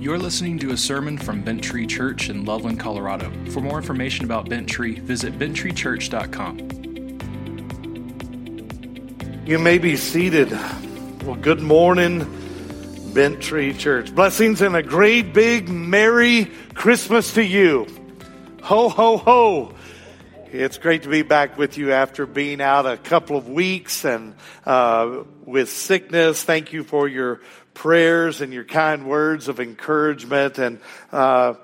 You're listening to a sermon from Bent Tree Church in Loveland, Colorado. For more information about Bent Tree, visit benttreechurch.com. You may be seated. Well, good morning, Bent Tree Church. Blessings and a great big Merry Christmas to you. Ho, ho, ho. It's great to be back with you after being out a couple of weeks and uh, with sickness. Thank you for your prayers and your kind words of encouragement. And uh,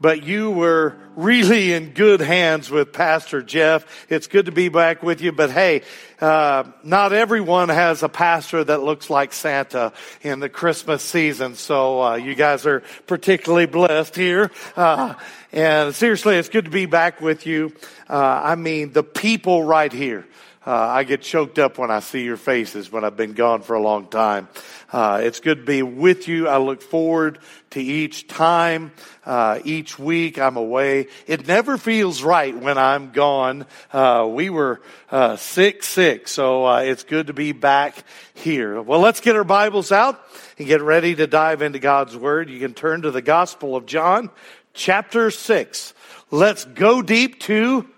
but you were really in good hands with Pastor Jeff. It's good to be back with you. But hey, uh, not everyone has a pastor that looks like Santa in the Christmas season. So uh, you guys are particularly blessed here. Uh, and seriously, it's good to be back with you. Uh, I mean, the people right here. Uh, I get choked up when I see your faces when I've been gone for a long time. Uh, it's good to be with you. I look forward to each time, uh, each week I'm away. It never feels right when I'm gone. Uh, we were uh, sick, sick, so uh, it's good to be back here. Well, let's get our Bibles out and get ready to dive into God's Word. You can turn to the Gospel of John, chapter 6. Let's go deep to.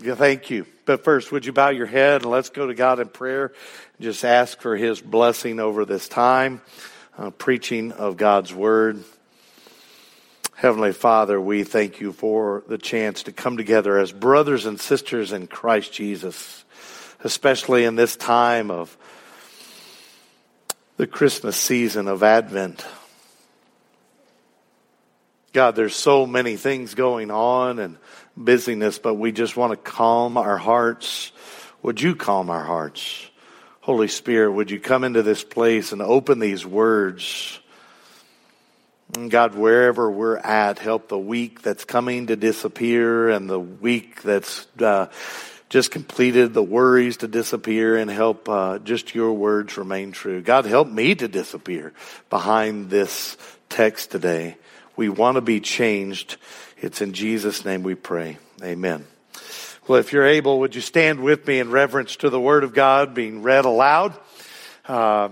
Thank you. But first, would you bow your head and let's go to God in prayer and just ask for his blessing over this time, uh, preaching of God's word. Heavenly Father, we thank you for the chance to come together as brothers and sisters in Christ Jesus, especially in this time of the Christmas season of Advent. God, there's so many things going on and busyness, but we just want to calm our hearts. Would you calm our hearts? Holy Spirit, would you come into this place and open these words? God, wherever we're at, help the week that's coming to disappear and the week that's uh, just completed, the worries to disappear, and help uh, just your words remain true. God, help me to disappear behind this text today. We want to be changed. It's in Jesus' name we pray. Amen. Well, if you're able, would you stand with me in reverence to the Word of God being read aloud uh,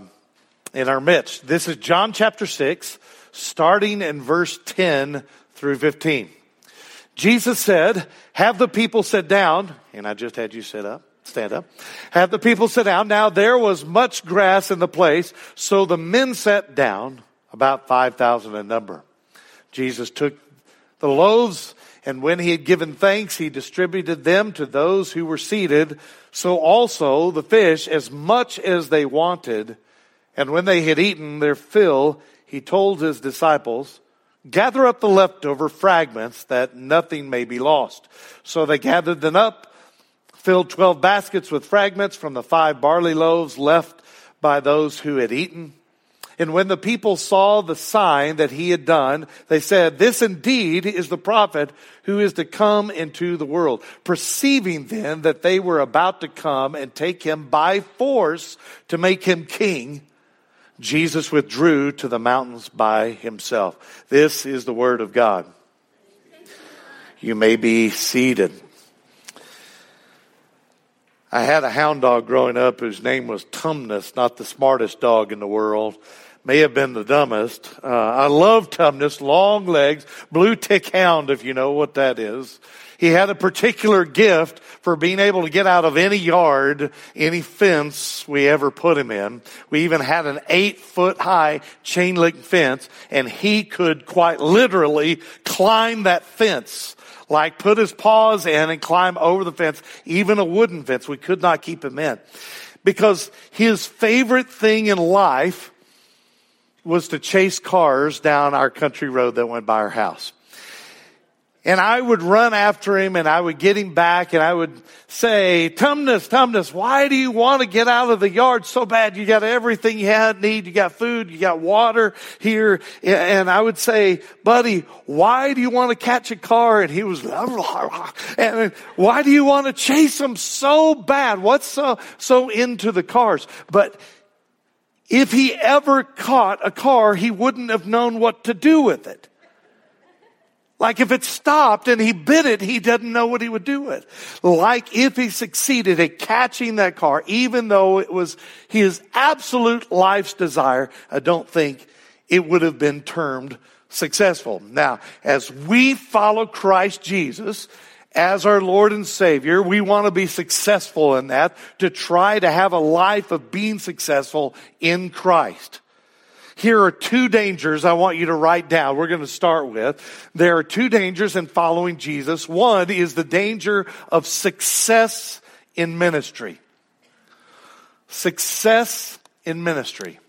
in our midst? This is John chapter 6, starting in verse 10 through 15. Jesus said, Have the people sit down, and I just had you sit up. Stand up. Have the people sit down. Now there was much grass in the place, so the men sat down, about 5,000 in number. Jesus took the loaves and when he had given thanks, he distributed them to those who were seated. So also the fish, as much as they wanted. And when they had eaten their fill, he told his disciples, gather up the leftover fragments that nothing may be lost. So they gathered them up, filled twelve baskets with fragments from the five barley loaves left by those who had eaten. And when the people saw the sign that he had done, they said, This indeed is the prophet who is to come into the world. Perceiving then that they were about to come and take him by force to make him king, Jesus withdrew to the mountains by himself. This is the word of God. You may be seated. I had a hound dog growing up whose name was Tumnus, not the smartest dog in the world may have been the dumbest. Uh, I love Tumnus, long legs, blue tick hound, if you know what that is. He had a particular gift for being able to get out of any yard, any fence we ever put him in. We even had an eight foot high chain link fence and he could quite literally climb that fence like put his paws in and climb over the fence, even a wooden fence. We could not keep him in because his favorite thing in life was to chase cars down our country road that went by our house. And I would run after him and I would get him back and I would say, Tumnus, Tumnus, why do you want to get out of the yard so bad? You got everything you had, need. You got food. You got water here. And I would say, buddy, why do you want to catch a car? And he was, and why do you want to chase them so bad? What's so, so into the cars? But if he ever caught a car, he wouldn't have known what to do with it. Like if it stopped and he bit it, he didn't know what he would do with it. Like if he succeeded at catching that car, even though it was his absolute life's desire, I don't think it would have been termed successful. Now, as we follow Christ Jesus as our Lord and Savior, we want to be successful in that, to try to have a life of being successful in Christ. Here are two dangers I want you to write down. We're going to start with. There are two dangers in following Jesus. One is the danger of success in ministry. Success in ministry.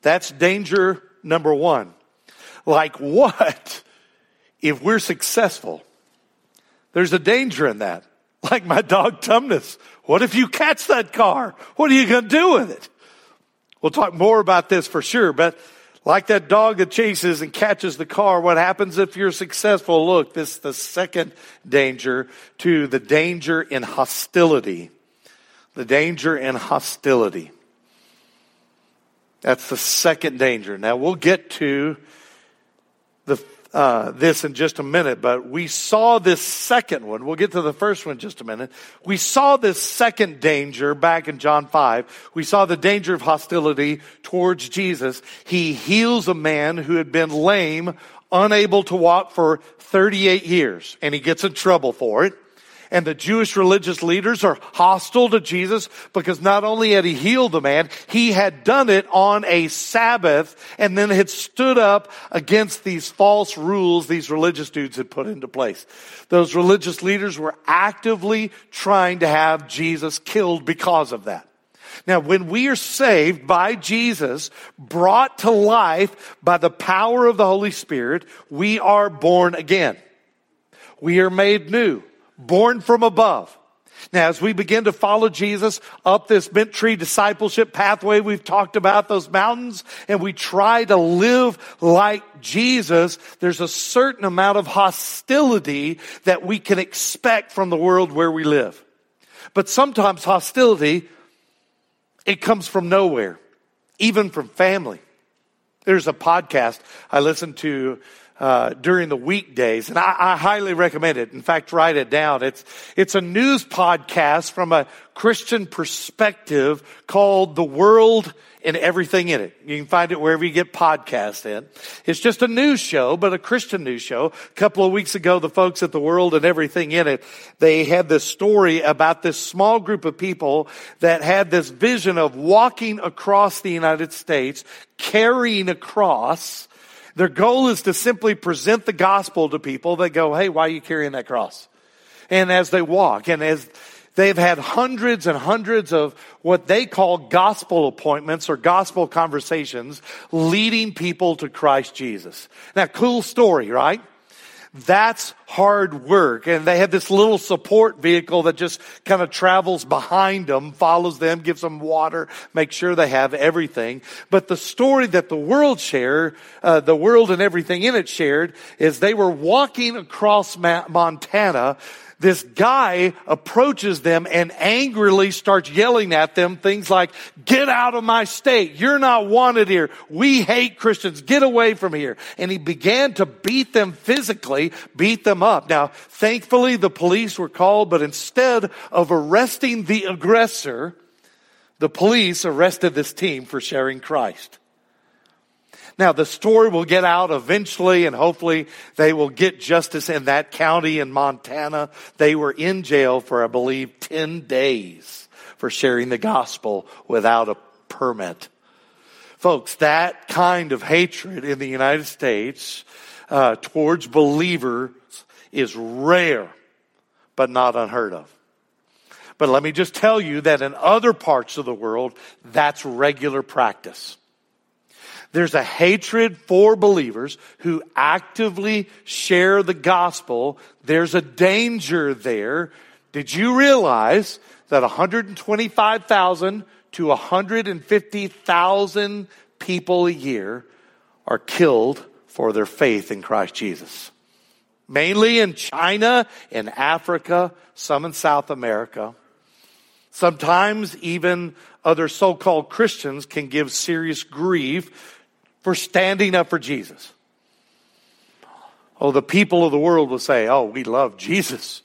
That's danger number one. Like what if we're successful? There's a danger in that. Like my dog Tumnus. What if you catch that car? What are you going to do with it? We'll talk more about this for sure, but like that dog that chases and catches the car, what happens if you're successful? Look, this is the second danger to the danger in hostility. The danger in hostility. That's the second danger. Now we'll get to the uh, this in just a minute, but we saw this second one. We'll get to the first one in just a minute. We saw this second danger back in John 5. We saw the danger of hostility towards Jesus. He heals a man who had been lame, unable to walk for 38 years, and he gets in trouble for it and the Jewish religious leaders are hostile to Jesus because not only had he healed the man, he had done it on a Sabbath and then had stood up against these false rules these religious dudes had put into place. Those religious leaders were actively trying to have Jesus killed because of that. Now, when we are saved by Jesus, brought to life by the power of the Holy Spirit, we are born again. We are made new born from above. Now, as we begin to follow Jesus up this Bent Tree discipleship pathway we've talked about, those mountains, and we try to live like Jesus, there's a certain amount of hostility that we can expect from the world where we live. But sometimes hostility, it comes from nowhere, even from family. There's a podcast I listened to uh, during the weekdays, and I, I, highly recommend it. In fact, write it down. It's it's a news podcast from a Christian perspective called "The World and Everything in It." You can find it wherever you get podcasts. In it's just a news show, but a Christian news show. A couple of weeks ago, the folks at "The World and Everything in It" they had this story about this small group of people that had this vision of walking across the United States, carrying a cross their goal is to simply present the gospel to people that go, hey, why are you carrying that cross? And as they walk and as they've had hundreds and hundreds of what they call gospel appointments or gospel conversations leading people to Christ Jesus. Now, cool story, right? That's hard work. And they have this little support vehicle that just kind of travels behind them, follows them, gives them water, makes sure they have everything. But the story that the world share, uh, the world and everything in it shared is they were walking across Montana this guy approaches them and angrily starts yelling at them things like, get out of my state. You're not wanted here. We hate Christians. Get away from here. And he began to beat them physically, beat them up. Now, thankfully the police were called, but instead of arresting the aggressor, the police arrested this team for sharing Christ. Now, the story will get out eventually, and hopefully they will get justice in that county in Montana. They were in jail for, I believe, 10 days for sharing the gospel without a permit. Folks, that kind of hatred in the United States uh, towards believers is rare, but not unheard of. But let me just tell you that in other parts of the world, that's regular practice. There's a hatred for believers who actively share the gospel. There's a danger there. Did you realize that 125,000 to 150,000 people a year are killed for their faith in Christ Jesus? Mainly in China, in Africa, some in South America. Sometimes even other so-called Christians can give serious grief for standing up for Jesus. Oh, the people of the world will say, Oh, we love Jesus.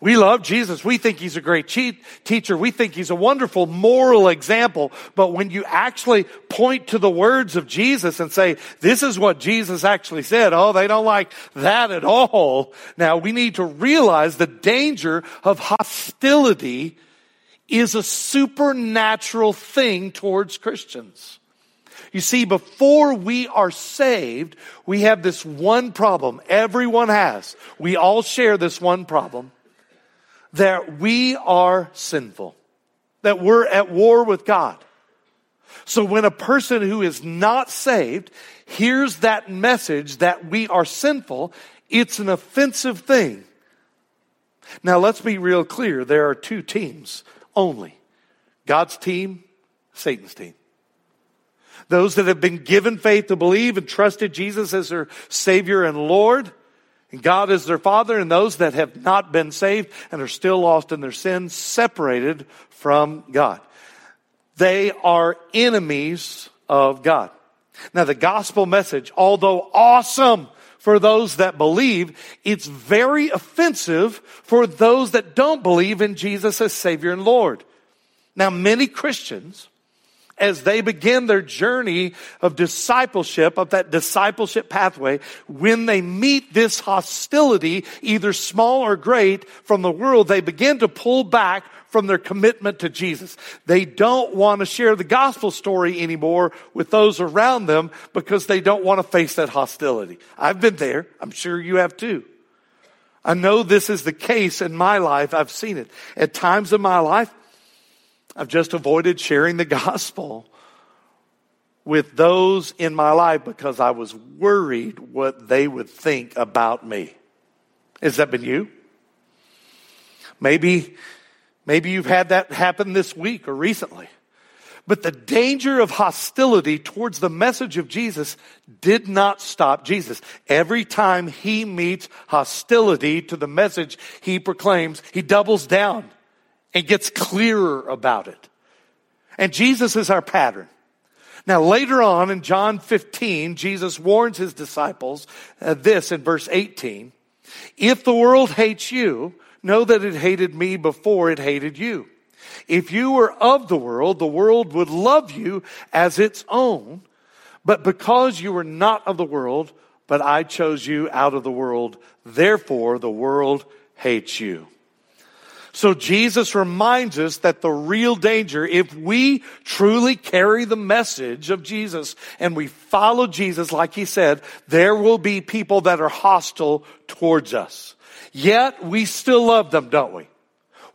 We love Jesus. We think he's a great teacher. We think he's a wonderful moral example. But when you actually point to the words of Jesus and say, this is what Jesus actually said, oh, they don't like that at all. Now we need to realize the danger of hostility is a supernatural thing towards Christians. You see, before we are saved, we have this one problem. Everyone has. We all share this one problem that we are sinful, that we're at war with God. So when a person who is not saved hears that message that we are sinful, it's an offensive thing. Now let's be real clear. There are two teams only. God's team, Satan's team. Those that have been given faith to believe and trusted Jesus as their Savior and Lord, and God as their Father, and those that have not been saved and are still lost in their sins, separated from God. They are enemies of God. Now, the gospel message, although awesome for those that believe, it's very offensive for those that don't believe in Jesus as Savior and Lord. Now, many Christians as they begin their journey of discipleship, of that discipleship pathway, when they meet this hostility, either small or great, from the world, they begin to pull back from their commitment to Jesus. They don't want to share the gospel story anymore with those around them because they don't want to face that hostility. I've been there. I'm sure you have too. I know this is the case in my life. I've seen it. At times in my life, I've just avoided sharing the gospel with those in my life because I was worried what they would think about me. Has that been you? Maybe, maybe you've had that happen this week or recently. But the danger of hostility towards the message of Jesus did not stop Jesus. Every time he meets hostility to the message he proclaims, he doubles down and gets clearer about it. And Jesus is our pattern. Now, later on in John 15, Jesus warns his disciples uh, this in verse 18 If the world hates you, know that it hated me before it hated you. If you were of the world, the world would love you as its own. But because you were not of the world, but I chose you out of the world, therefore the world hates you. So Jesus reminds us that the real danger, if we truly carry the message of Jesus and we follow Jesus, like he said, there will be people that are hostile towards us. Yet we still love them, don't we?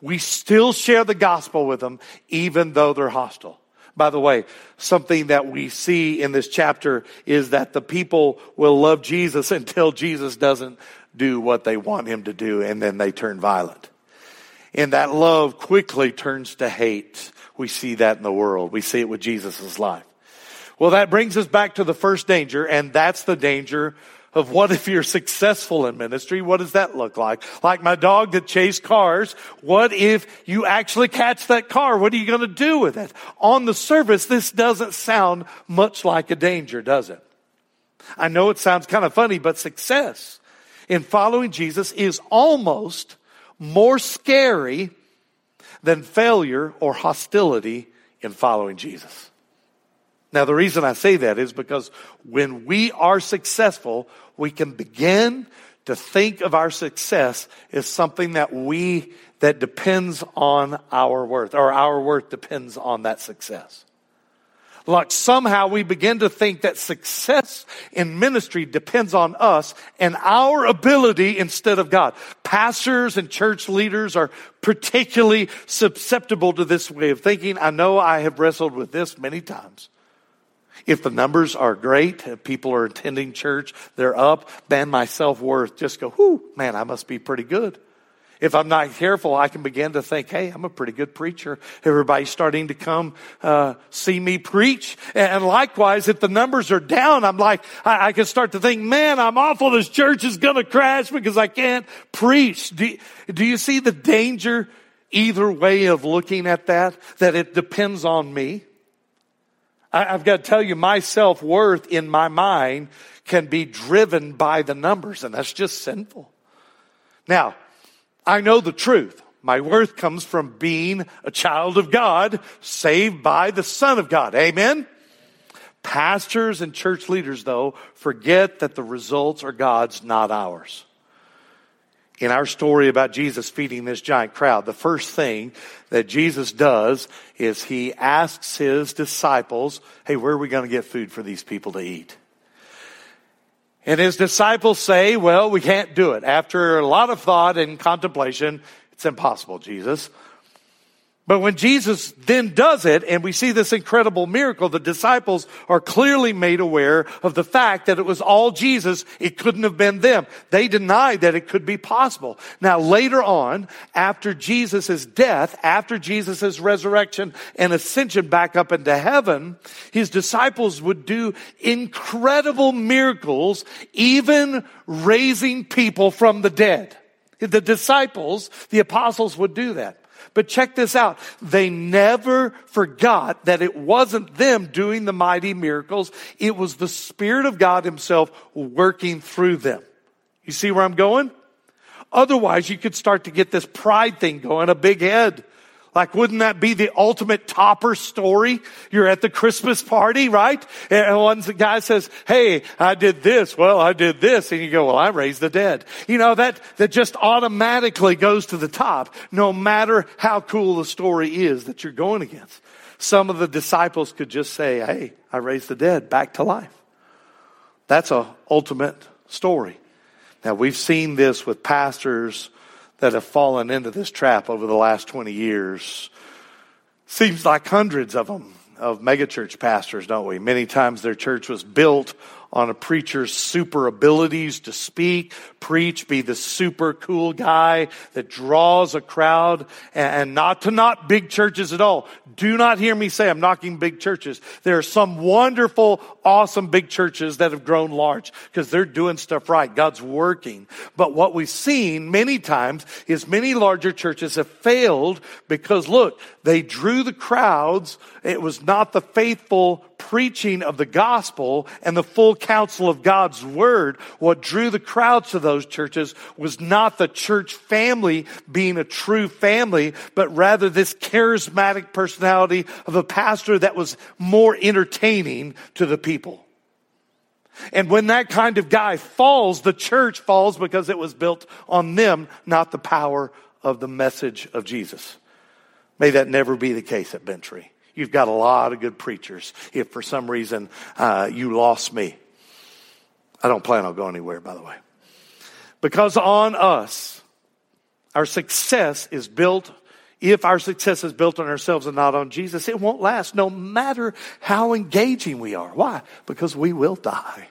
We still share the gospel with them, even though they're hostile. By the way, something that we see in this chapter is that the people will love Jesus until Jesus doesn't do what they want him to do, and then they turn violent. And that love quickly turns to hate. We see that in the world. We see it with Jesus' life. Well, that brings us back to the first danger, and that's the danger of what if you're successful in ministry? What does that look like? Like my dog that chased cars. What if you actually catch that car? What are you going to do with it? On the surface, this doesn't sound much like a danger, does it? I know it sounds kind of funny, but success in following Jesus is almost more scary than failure or hostility in following Jesus. Now, the reason I say that is because when we are successful, we can begin to think of our success as something that we, that depends on our worth, or our worth depends on that success. Like somehow we begin to think that success in ministry depends on us and our ability instead of God. Pastors and church leaders are particularly susceptible to this way of thinking. I know I have wrestled with this many times. If the numbers are great, if people are attending church, they're up, then my self worth just go, whoo, man, I must be pretty good. If I'm not careful, I can begin to think, hey, I'm a pretty good preacher. Everybody's starting to come uh, see me preach. And likewise, if the numbers are down, I'm like, I, I can start to think, man, I'm awful. This church is going to crash because I can't preach. Do, do you see the danger either way of looking at that? That it depends on me? I, I've got to tell you, my self worth in my mind can be driven by the numbers, and that's just sinful. Now, I know the truth. My worth comes from being a child of God, saved by the Son of God. Amen? Pastors and church leaders, though, forget that the results are God's, not ours. In our story about Jesus feeding this giant crowd, the first thing that Jesus does is he asks his disciples, Hey, where are we going to get food for these people to eat? And his disciples say, Well, we can't do it. After a lot of thought and contemplation, it's impossible, Jesus. But when Jesus then does it, and we see this incredible miracle, the disciples are clearly made aware of the fact that it was all Jesus. It couldn't have been them. They denied that it could be possible. Now later on, after Jesus' death, after Jesus' resurrection and ascension back up into heaven, his disciples would do incredible miracles, even raising people from the dead. The disciples, the apostles would do that. But check this out. They never forgot that it wasn't them doing the mighty miracles. It was the Spirit of God Himself working through them. You see where I'm going? Otherwise, you could start to get this pride thing going, a big head. Like, wouldn't that be the ultimate topper story? You're at the Christmas party, right? And one guy says, Hey, I did this. Well, I did this. And you go, Well, I raised the dead. You know, that, that just automatically goes to the top, no matter how cool the story is that you're going against. Some of the disciples could just say, Hey, I raised the dead back to life. That's a ultimate story. Now, we've seen this with pastors that have fallen into this trap over the last 20 years. Seems like hundreds of them, of megachurch pastors, don't we? Many times their church was built on a preacher's super abilities to speak, preach, be the super cool guy that draws a crowd and not to not big churches at all. Do not hear me say I'm knocking big churches. There are some wonderful, awesome big churches that have grown large because they're doing stuff right. God's working. But what we've seen many times is many larger churches have failed because look, they drew the crowds. It was not the faithful preaching of the gospel and the full counsel of God's word. What drew the crowds to those churches was not the church family being a true family, but rather this charismatic personality of a pastor that was more entertaining to the people. And when that kind of guy falls, the church falls because it was built on them, not the power of the message of Jesus. May that never be the case at Bent Tree. You've got a lot of good preachers. If for some reason uh, you lost me, I don't plan on going anywhere, by the way. Because on us, our success is built, if our success is built on ourselves and not on Jesus, it won't last no matter how engaging we are. Why? Because we will die.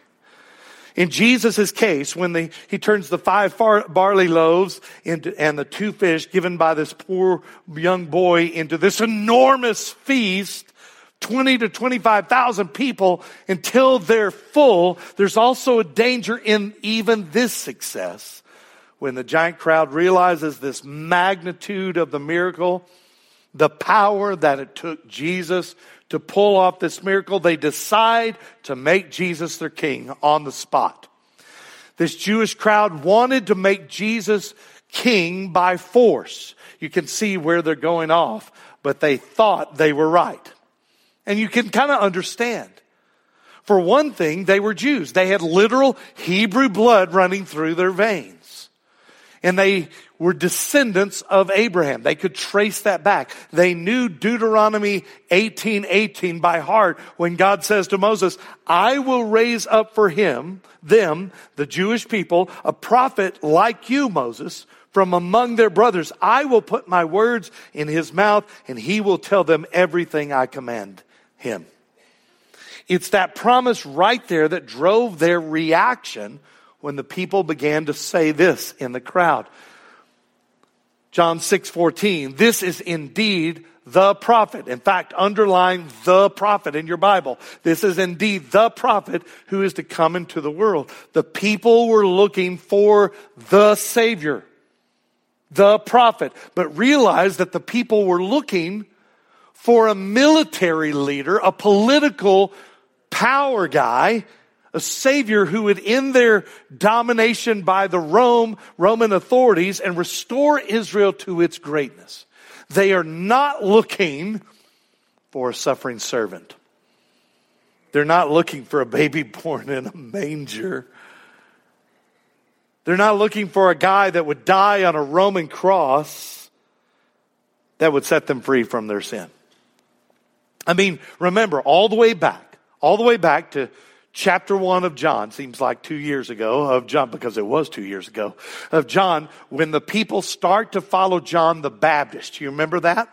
In Jesus' case, when the, he turns the five far, barley loaves into, and the two fish given by this poor young boy into this enormous feast, 20 to 25,000 people until they're full, there's also a danger in even this success. When the giant crowd realizes this magnitude of the miracle, the power that it took Jesus to pull off this miracle, they decide to make Jesus their king on the spot. This Jewish crowd wanted to make Jesus king by force. You can see where they're going off, but they thought they were right. And you can kind of understand. For one thing, they were Jews. They had literal Hebrew blood running through their veins. And they were descendants of Abraham. They could trace that back. They knew Deuteronomy 18, 18 by heart when God says to Moses, I will raise up for him, them, the Jewish people, a prophet like you, Moses, from among their brothers. I will put my words in his mouth and he will tell them everything I command him. It's that promise right there that drove their reaction when the people began to say this in the crowd. John 6 14. This is indeed the prophet. In fact, underline the prophet in your Bible. This is indeed the prophet who is to come into the world. The people were looking for the Savior, the prophet, but realized that the people were looking for a military leader, a political power guy, a savior who would end their domination by the Rome, Roman authorities and restore Israel to its greatness. They are not looking for a suffering servant. They're not looking for a baby born in a manger. They're not looking for a guy that would die on a Roman cross that would set them free from their sin. I mean, remember, all the way back, all the way back to chapter one of John, seems like two years ago, of John, because it was two years ago, of John, when the people start to follow John the Baptist. You remember that?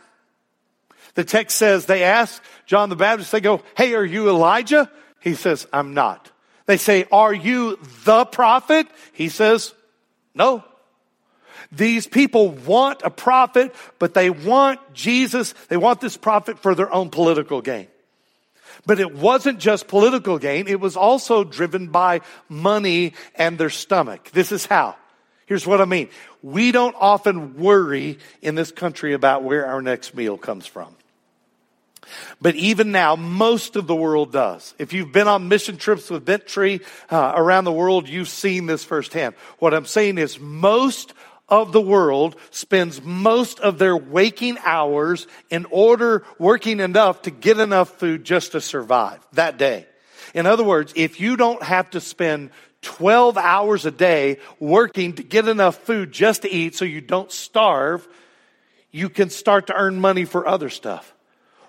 The text says they ask John the Baptist, they go, Hey, are you Elijah? He says, I'm not. They say, Are you the prophet? He says, No. These people want a prophet, but they want Jesus, they want this prophet for their own political gain. But it wasn't just political gain, it was also driven by money and their stomach. This is how. Here's what I mean. We don't often worry in this country about where our next meal comes from. But even now, most of the world does. If you've been on mission trips with Bent Tree uh, around the world, you've seen this firsthand. What I'm saying is most of the world spends most of their waking hours in order working enough to get enough food just to survive that day. In other words, if you don't have to spend 12 hours a day working to get enough food just to eat so you don't starve, you can start to earn money for other stuff.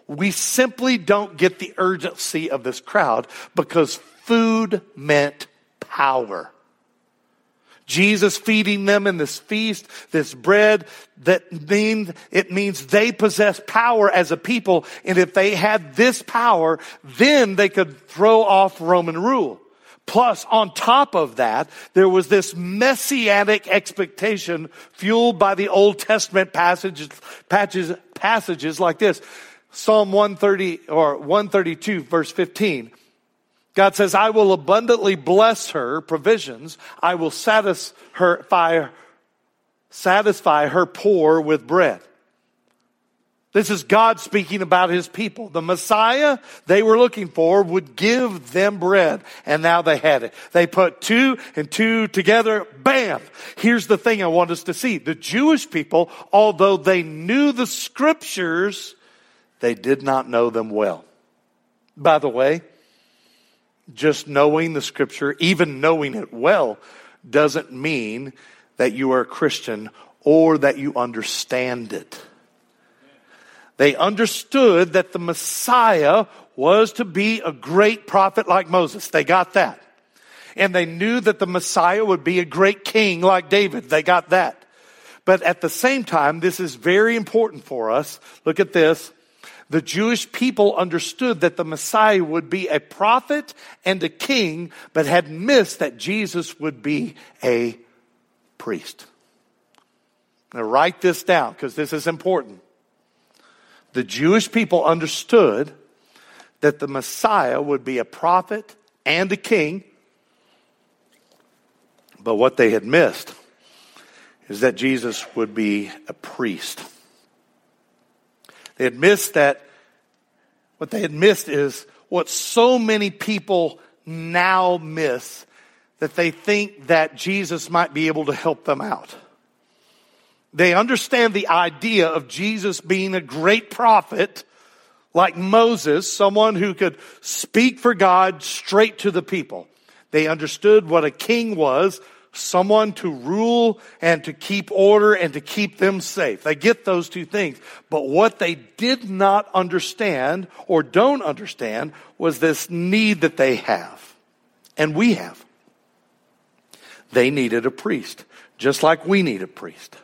We simply don't get the urgency of this crowd because food meant power. Jesus feeding them in this feast, this bread that means, it means they possess power as a people. And if they had this power, then they could throw off Roman rule. Plus, on top of that, there was this messianic expectation fueled by the Old Testament passages, passages, passages like this. Psalm 130 or 132 verse 15. God says, I will abundantly bless her provisions. I will satisfy, satisfy her poor with bread. This is God speaking about his people. The Messiah they were looking for would give them bread, and now they had it. They put two and two together, bam! Here's the thing I want us to see. The Jewish people, although they knew the scriptures, they did not know them well. By the way, just knowing the scripture, even knowing it well, doesn't mean that you are a Christian or that you understand it. They understood that the Messiah was to be a great prophet like Moses. They got that. And they knew that the Messiah would be a great king like David. They got that. But at the same time, this is very important for us. Look at this. The Jewish people understood that the Messiah would be a prophet and a king, but had missed that Jesus would be a priest. Now write this down because this is important. The Jewish people understood that the Messiah would be a prophet and a king, but what they had missed is that Jesus would be a priest. They had missed that, what they had missed is what so many people now miss that they think that Jesus might be able to help them out. They understand the idea of Jesus being a great prophet like Moses, someone who could speak for God straight to the people. They understood what a king was, someone to rule and to keep order and to keep them safe. They get those two things. But what they did not understand or don't understand was this need that they have. And we have. They needed a priest, just like we need a priest.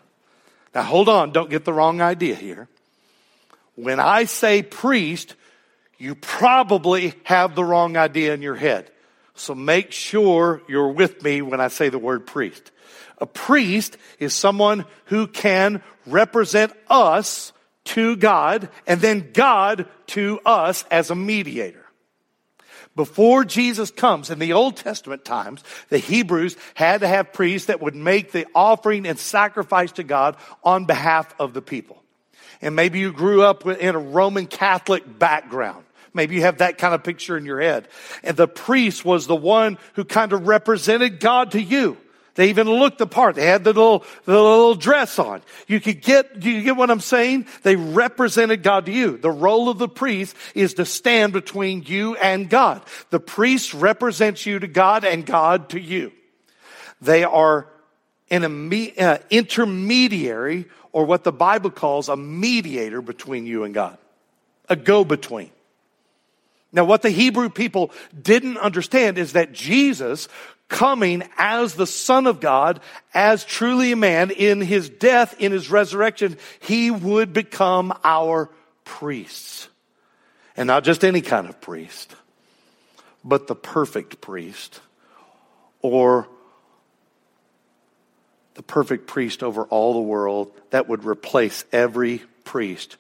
Now hold on, don't get the wrong idea here. When I say priest, you probably have the wrong idea in your head. So make sure you're with me when I say the word priest. A priest is someone who can represent us to God and then God to us as a mediator. Before Jesus comes in the Old Testament times, the Hebrews had to have priests that would make the offering and sacrifice to God on behalf of the people. And maybe you grew up in a Roman Catholic background. Maybe you have that kind of picture in your head. And the priest was the one who kind of represented God to you. They even looked the part. They had the little, the little dress on. You could get, you get what I'm saying? They represented God to you. The role of the priest is to stand between you and God. The priest represents you to God and God to you. They are an uh, intermediary or what the Bible calls a mediator between you and God. A go-between. Now, what the Hebrew people didn't understand is that Jesus coming as the Son of God, as truly a man, in his death, in his resurrection, he would become our priests. And not just any kind of priest, but the perfect priest, or the perfect priest over all the world that would replace every priest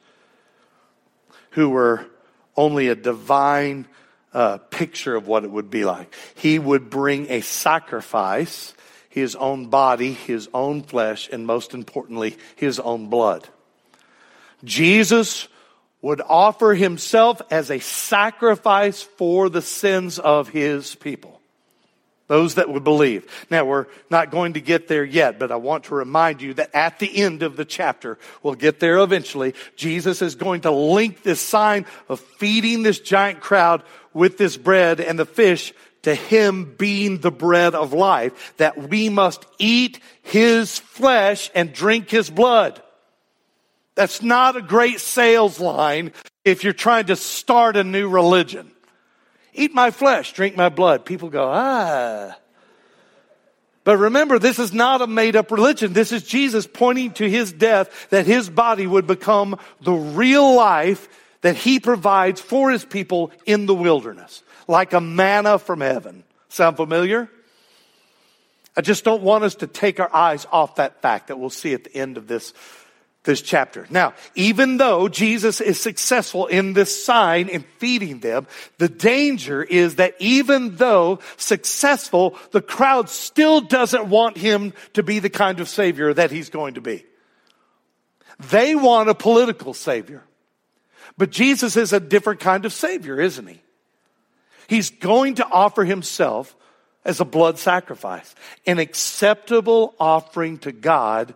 who were only a divine uh, picture of what it would be like. He would bring a sacrifice, his own body, his own flesh, and most importantly, his own blood. Jesus would offer himself as a sacrifice for the sins of his people. Those that would believe. Now, we're not going to get there yet, but I want to remind you that at the end of the chapter, we'll get there eventually, Jesus is going to link this sign of feeding this giant crowd with this bread and the fish to him being the bread of life, that we must eat his flesh and drink his blood. That's not a great sales line if you're trying to start a new religion. Eat my flesh, drink my blood. People go, ah. But remember, this is not a made up religion. This is Jesus pointing to his death that his body would become the real life that he provides for his people in the wilderness, like a manna from heaven. Sound familiar? I just don't want us to take our eyes off that fact that we'll see at the end of this this chapter. Now, even though Jesus is successful in this sign in feeding them, the danger is that even though successful, the crowd still doesn't want him to be the kind of savior that he's going to be. They want a political savior. But Jesus is a different kind of savior, isn't he? He's going to offer himself as a blood sacrifice, an acceptable offering to God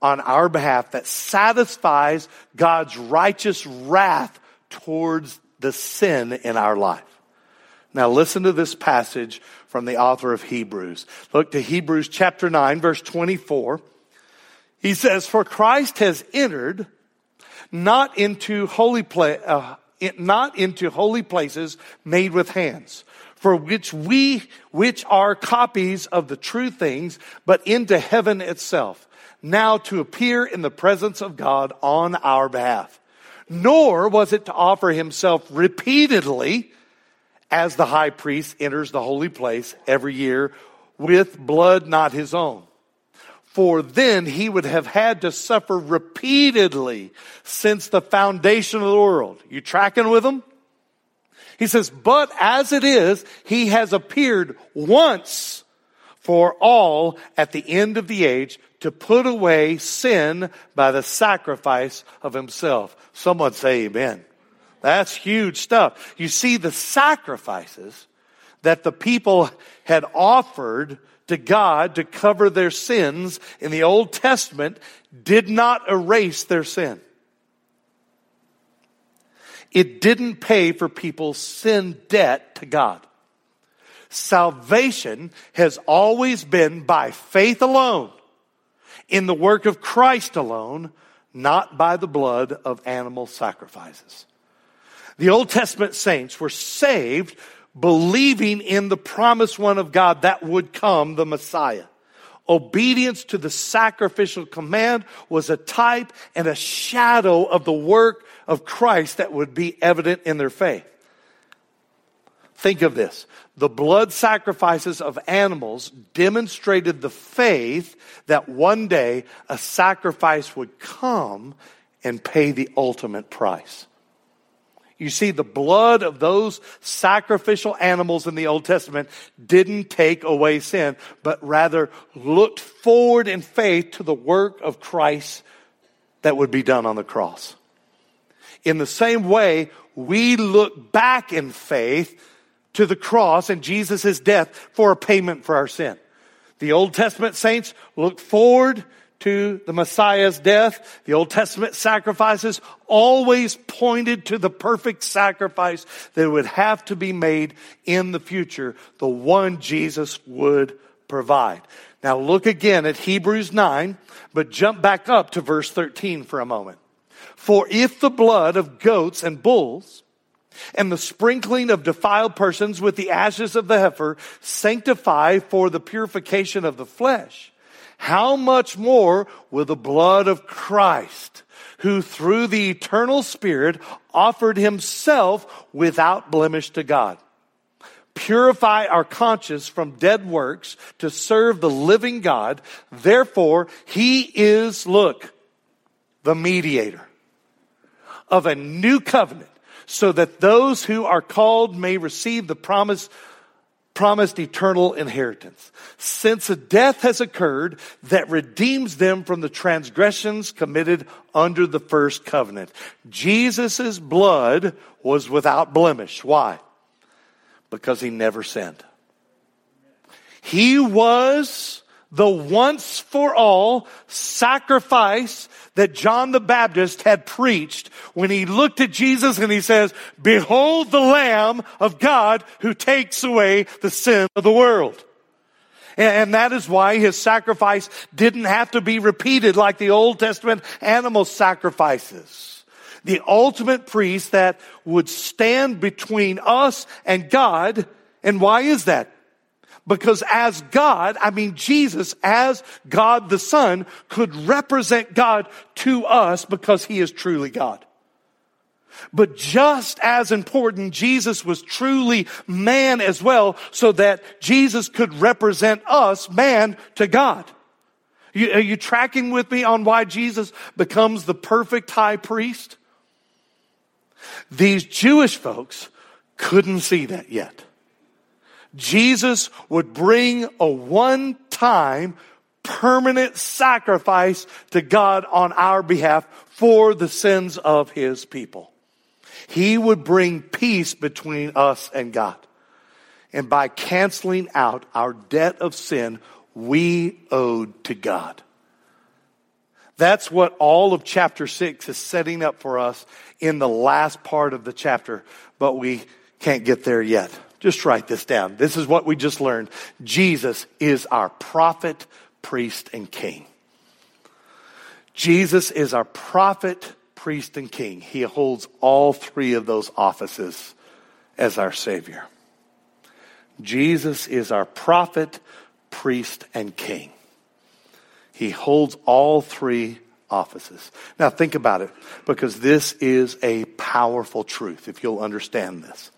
on our behalf that satisfies God's righteous wrath towards the sin in our life. Now listen to this passage from the author of Hebrews. Look to Hebrews chapter 9 verse 24. He says, for Christ has entered not into holy pla- uh, not into holy places made with hands, for which we, which are copies of the true things, but into heaven itself now to appear in the presence of God on our behalf. Nor was it to offer himself repeatedly as the high priest enters the holy place every year with blood not his own. For then he would have had to suffer repeatedly since the foundation of the world. You tracking with him? He says, but as it is, he has appeared once for all at the end of the age to put away sin by the sacrifice of himself. Someone say amen. That's huge stuff. You see, the sacrifices that the people had offered to God to cover their sins in the Old Testament did not erase their sin. It didn't pay for people's sin debt to God. Salvation has always been by faith alone, in the work of Christ alone, not by the blood of animal sacrifices. The Old Testament saints were saved believing in the promised one of God that would come, the Messiah. Obedience to the sacrificial command was a type and a shadow of the work of Christ that would be evident in their faith. Think of this. The blood sacrifices of animals demonstrated the faith that one day a sacrifice would come and pay the ultimate price. You see, the blood of those sacrificial animals in the Old Testament didn't take away sin, but rather looked forward in faith to the work of Christ that would be done on the cross. In the same way, we look back in faith to the cross and Jesus' death for a payment for our sin. The Old Testament saints looked forward to the Messiah's death. The Old Testament sacrifices always pointed to the perfect sacrifice that would have to be made in the future, the one Jesus would provide. Now look again at Hebrews 9, but jump back up to verse 13 for a moment. For if the blood of goats and bulls and the sprinkling of defiled persons with the ashes of the heifer sanctify for the purification of the flesh, how much more will the blood of Christ, who through the eternal Spirit offered himself without blemish to God, purify our conscience from dead works to serve the living God. Therefore, he is, look, the mediator of a new covenant so that those who are called may receive the promise promised eternal inheritance. Since a death has occurred that redeems them from the transgressions committed under the first covenant. Jesus' blood was without blemish. Why? Because he never sinned. He was the once for all sacrifice that John the Baptist had preached when he looked at Jesus and he says, behold the Lamb of God who takes away the sin of the world. And that is why his sacrifice didn't have to be repeated like the Old Testament animal sacrifices. The ultimate priest that would stand between us and God. And why is that? Because as God, I mean Jesus as God the Son could represent God to us because he is truly God. But just as important, Jesus was truly man as well so that Jesus could represent us, man, to God. You, are you tracking with me on why Jesus becomes the perfect high priest? These Jewish folks couldn't see that yet. Jesus would bring a one time permanent sacrifice to God on our behalf for the sins of his people. He would bring peace between us and God. And by canceling out our debt of sin, we owed to God. That's what all of chapter six is setting up for us in the last part of the chapter, but we can't get there yet. Just write this down. This is what we just learned. Jesus is our prophet, priest, and king. Jesus is our prophet, priest, and king. He holds all three of those offices as our Savior. Jesus is our prophet, priest, and king. He holds all three offices. Now think about it, because this is a powerful truth, if you'll understand this.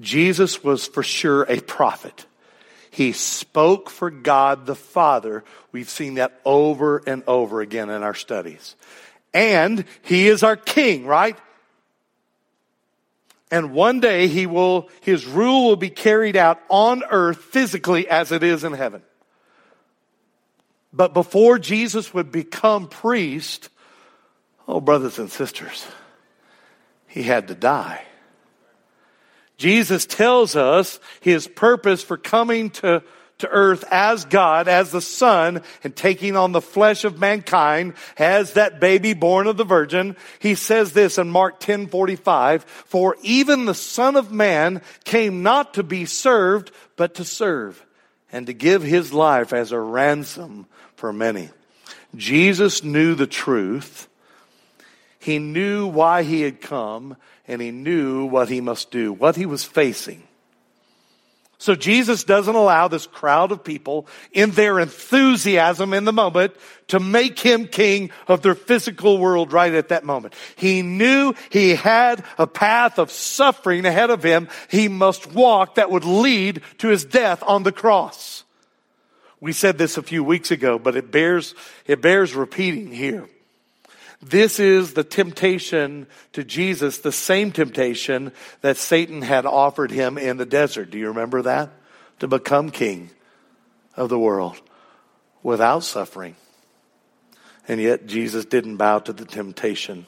Jesus was for sure a prophet. He spoke for God the Father. We've seen that over and over again in our studies. And he is our king, right? And one day he will, his rule will be carried out on earth physically as it is in heaven. But before Jesus would become priest, oh, brothers and sisters, he had to die. Jesus tells us his purpose for coming to, to earth as God, as the Son, and taking on the flesh of mankind as that baby born of the Virgin. He says this in Mark 10 45, for even the Son of Man came not to be served, but to serve, and to give his life as a ransom for many. Jesus knew the truth. He knew why he had come and he knew what he must do, what he was facing. So Jesus doesn't allow this crowd of people in their enthusiasm in the moment to make him king of their physical world right at that moment. He knew he had a path of suffering ahead of him he must walk that would lead to his death on the cross. We said this a few weeks ago, but it bears, it bears repeating here. This is the temptation to Jesus, the same temptation that Satan had offered him in the desert. Do you remember that? To become king of the world without suffering. And yet Jesus didn't bow to the temptation.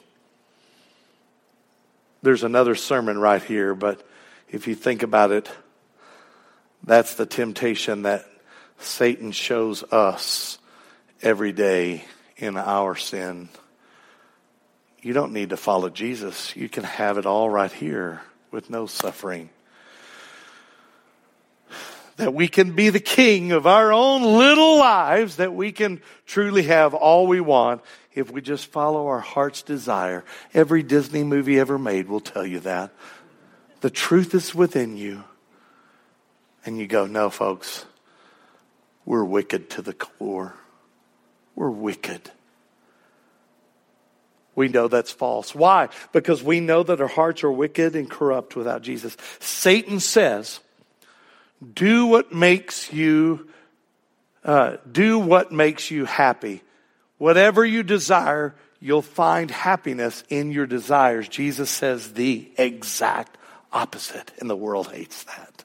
There's another sermon right here, but if you think about it, that's the temptation that Satan shows us every day in our sin. You don't need to follow Jesus. You can have it all right here with no suffering. That we can be the king of our own little lives, that we can truly have all we want if we just follow our heart's desire. Every Disney movie ever made will tell you that. The truth is within you. And you go, no, folks, we're wicked to the core. We're wicked. We know that's false. Why? Because we know that our hearts are wicked and corrupt without Jesus. Satan says, do what makes you, uh, do what makes you happy. Whatever you desire, you'll find happiness in your desires. Jesus says the exact opposite, and the world hates that.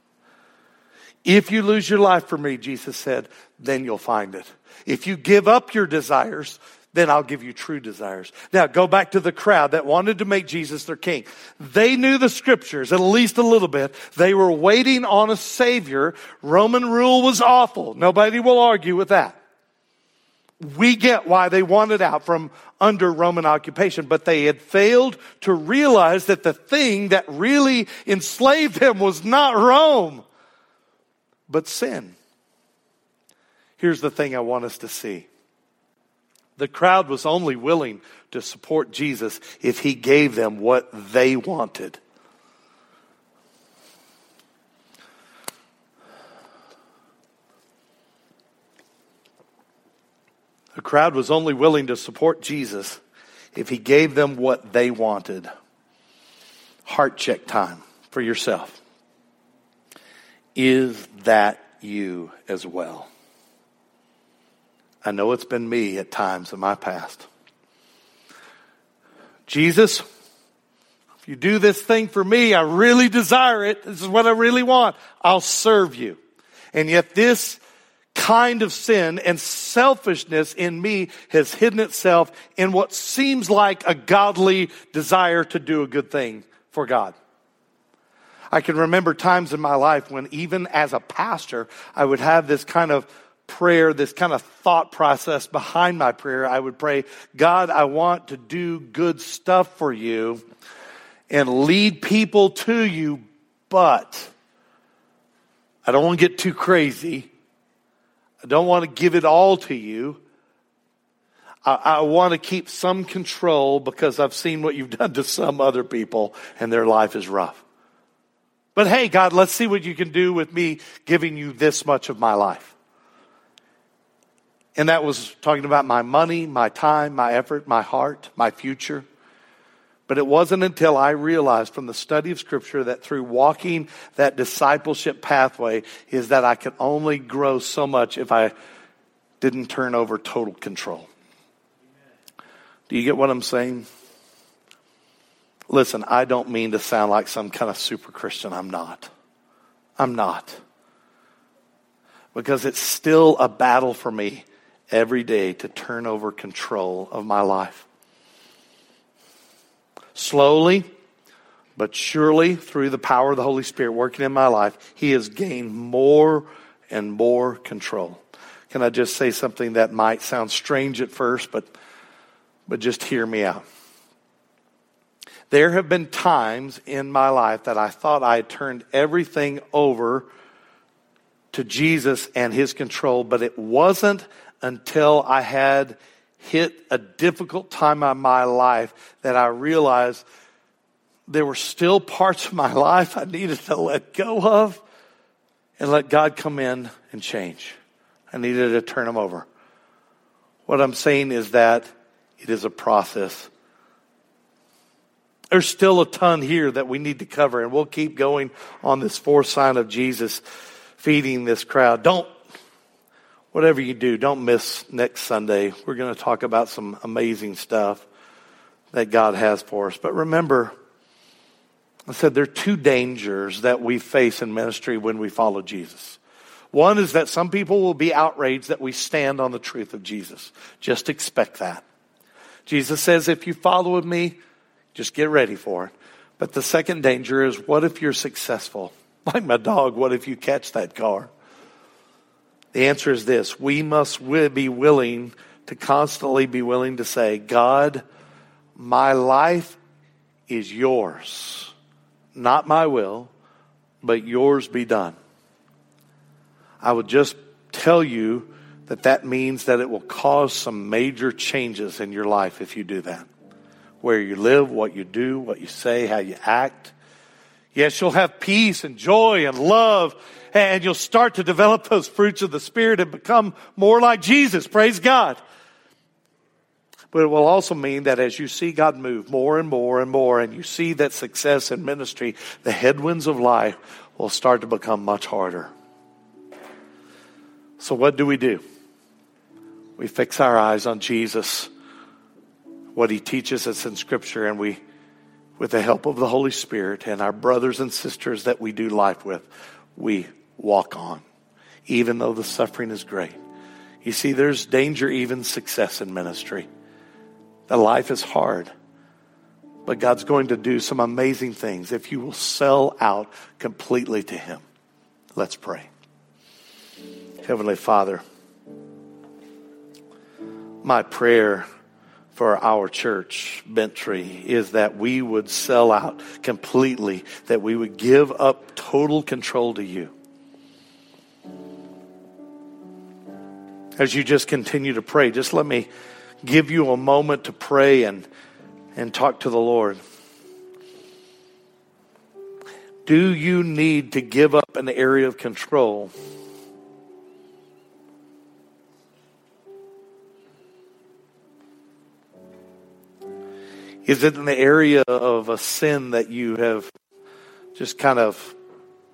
If you lose your life for me, Jesus said, then you'll find it. If you give up your desires, then I'll give you true desires. Now go back to the crowd that wanted to make Jesus their king. They knew the scriptures at least a little bit. They were waiting on a savior. Roman rule was awful. Nobody will argue with that. We get why they wanted out from under Roman occupation, but they had failed to realize that the thing that really enslaved them was not Rome but sin. Here's the thing I want us to see. The crowd was only willing to support Jesus if he gave them what they wanted. The crowd was only willing to support Jesus if he gave them what they wanted. Heart check time for yourself. Is that you as well? I know it's been me at times in my past. Jesus, if you do this thing for me, I really desire it. This is what I really want. I'll serve you. And yet this kind of sin and selfishness in me has hidden itself in what seems like a godly desire to do a good thing for God. I can remember times in my life when even as a pastor, I would have this kind of prayer, this kind of thought process behind my prayer. I would pray, God, I want to do good stuff for you and lead people to you, but I don't want to get too crazy. I don't want to give it all to you. I, I, want to keep some control because I've seen what you've done to some other people and their life is rough. But hey, God, let's see what you can do with me giving you this much of my life. And that was talking about my money, my time, my effort, my heart, my future. But it wasn't until I realized from the study of Scripture that through walking that discipleship pathway is that I could only grow so much if I didn't turn over total control. Do you get what I'm saying? Listen, I don't mean to sound like some kind of super Christian. I'm not. I'm not. Because it's still a battle for me every day to turn over control of my life. Slowly, but surely through the power of the Holy Spirit working in my life, He has gained more and more control. Can I just say something that might sound strange at first, but, but just hear me out? There have been times in my life that I thought I had turned everything over to Jesus and his control, but it wasn't until I had hit a difficult time in my life that I realized there were still parts of my life I needed to let go of and let God come in and change. I needed to turn them over. What I'm saying is that it is a process there's still a ton here that we need to cover, and we'll keep going on this fourth sign of Jesus feeding this crowd. Don't, whatever you do, don't miss next Sunday. We're going to talk about some amazing stuff that God has for us. But remember, I said there are two dangers that we face in ministry when we follow Jesus. One is that some people will be outraged that we stand on the truth of Jesus. Just expect that. Jesus says, if you follow me, just get ready for it. But the second danger is what if you're successful? Like my dog, what if you catch that car? The answer is this we must be willing to constantly be willing to say, God, my life is yours. Not my will, but yours be done. I would just tell you that that means that it will cause some major changes in your life if you do that where you live, what you do, what you say, how you act. Yes, you'll have peace and joy and love, and you'll start to develop those fruits of the Spirit and become more like Jesus. Praise God. But it will also mean that as you see God move more and more and more, and you see that success in ministry, the headwinds of life will start to become much harder. So, what do we do? We fix our eyes on Jesus what he teaches us in Scripture, and we, with the help of the Holy Spirit and our brothers and sisters that we do life with, we walk on, even though the suffering is great. You see, there's danger, even success in ministry. The life is hard, but God's going to do some amazing things if you will sell out completely to Him. Let's pray. Heavenly Father, my prayer for our church, Bent Tree, is that we would sell out completely, that we would give up total control to you. As you just continue to pray, just let me give you a moment to pray and, and talk to the Lord. Do you need to give up an area of control? Is it in the area of a sin that you have just kind of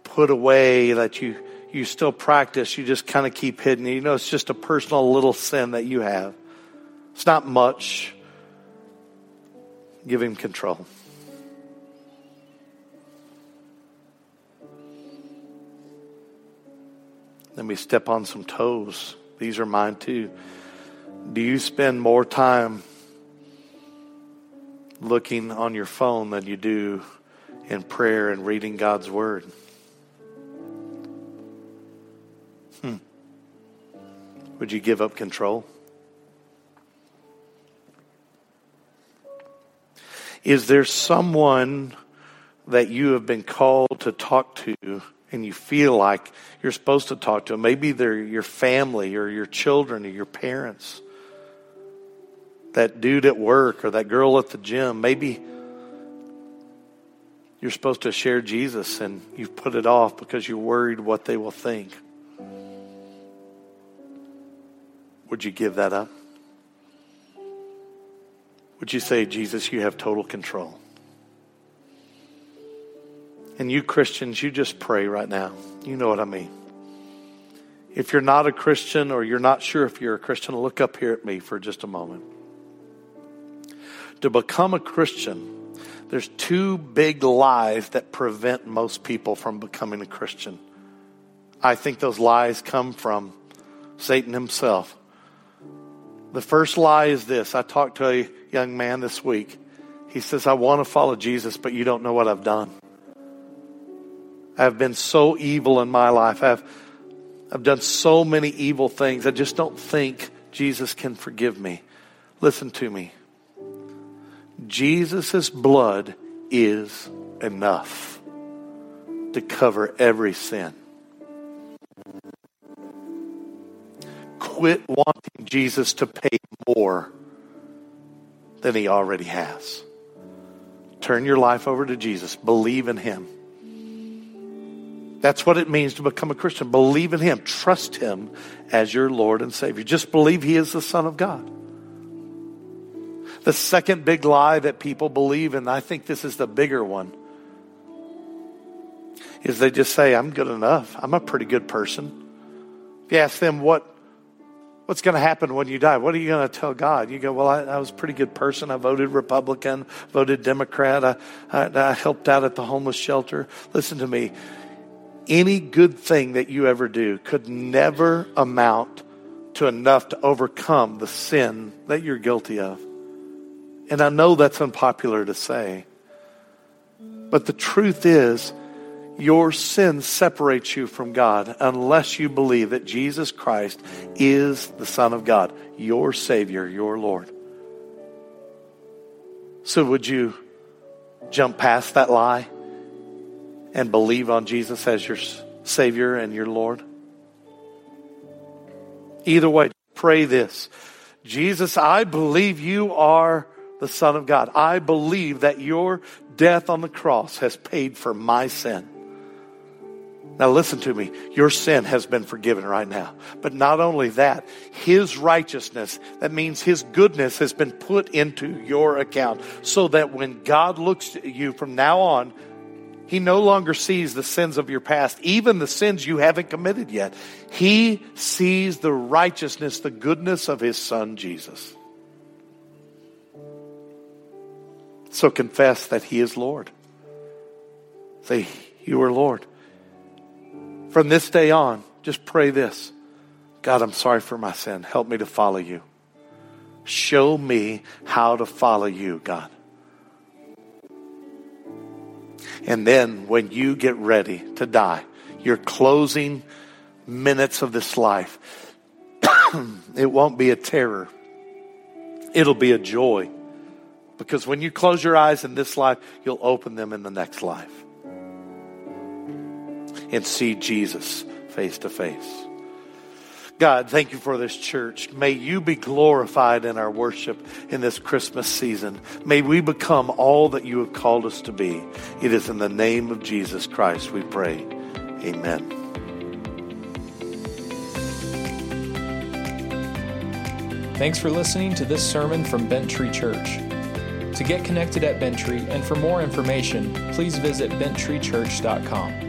put away that you, you still practice, you just kind of keep hidden? You know, it's just a personal little sin that you have. It's not much. Give him control. Let me step on some toes. These are mine too. Do you spend more time looking on your phone than you do in prayer and reading God's Word. Hmm. Would you give up control? Is there someone that you have been called to talk to and you feel like you're supposed to talk to? Maybe they're your family or your children or your parents that dude at work or that girl at the gym. Maybe you're supposed to share Jesus and you've put it off because you're worried what they will think. Would you give that up? Would you say, Jesus, you have total control? And you Christians, you just pray right now. You know what I mean. If you're not a Christian or you're not sure if you're a Christian, look up here at me for just a moment to become a Christian, there's two big lies that prevent most people from becoming a Christian. I think those lies come from Satan himself. The first lie is this I talked to a young man this week. He says, I want to follow Jesus, but you don't know what I've done. I've been so evil in my life. I've, I've done so many evil things. I just don't think Jesus can forgive me. Listen to me. Jesus' blood is enough to cover every sin. Quit wanting Jesus to pay more than he already has. Turn your life over to Jesus. Believe in him. That's what it means to become a Christian. Believe in him. Trust him as your Lord and Savior. Just believe he is the Son of God. The second big lie that people believe, and I think this is the bigger one, is they just say, I'm good enough. I'm a pretty good person. If you ask them what what's going to happen when you die? What are you going to tell God? You go, well, I, I was a pretty good person. I voted Republican, voted Democrat. I, I, I helped out at the homeless shelter. Listen to me. Any good thing that you ever do could never amount to enough to overcome the sin that you're guilty of. And I know that's unpopular to say. But the truth is, your sin separates you from God unless you believe that Jesus Christ is the Son of God, your Savior, your Lord. So, would you jump past that lie and believe on Jesus as your Savior and your Lord? Either way, pray this Jesus, I believe you are the Son of God. I believe that your death on the cross has paid for my sin. Now, listen to me. Your sin has been forgiven right now. But not only that, His righteousness, that means His goodness, has been put into your account so that when God looks at you from now on, He no longer sees the sins of your past, even the sins you haven't committed yet. He sees the righteousness, the goodness of His Son, Jesus. So confess that He is Lord. Say, You are Lord. From this day on, just pray this God, I'm sorry for my sin. Help me to follow you. Show me how to follow you, God. And then when you get ready to die, your closing minutes of this life, it won't be a terror, it'll be a joy. Because when you close your eyes in this life, you'll open them in the next life and see Jesus face to face. God, thank you for this church. May you be glorified in our worship in this Christmas season. May we become all that you have called us to be. It is in the name of Jesus Christ we pray. Amen. Thanks for listening to this sermon from Bent Tree Church. To get connected at Bent Tree and for more information, please visit benttreechurch.com.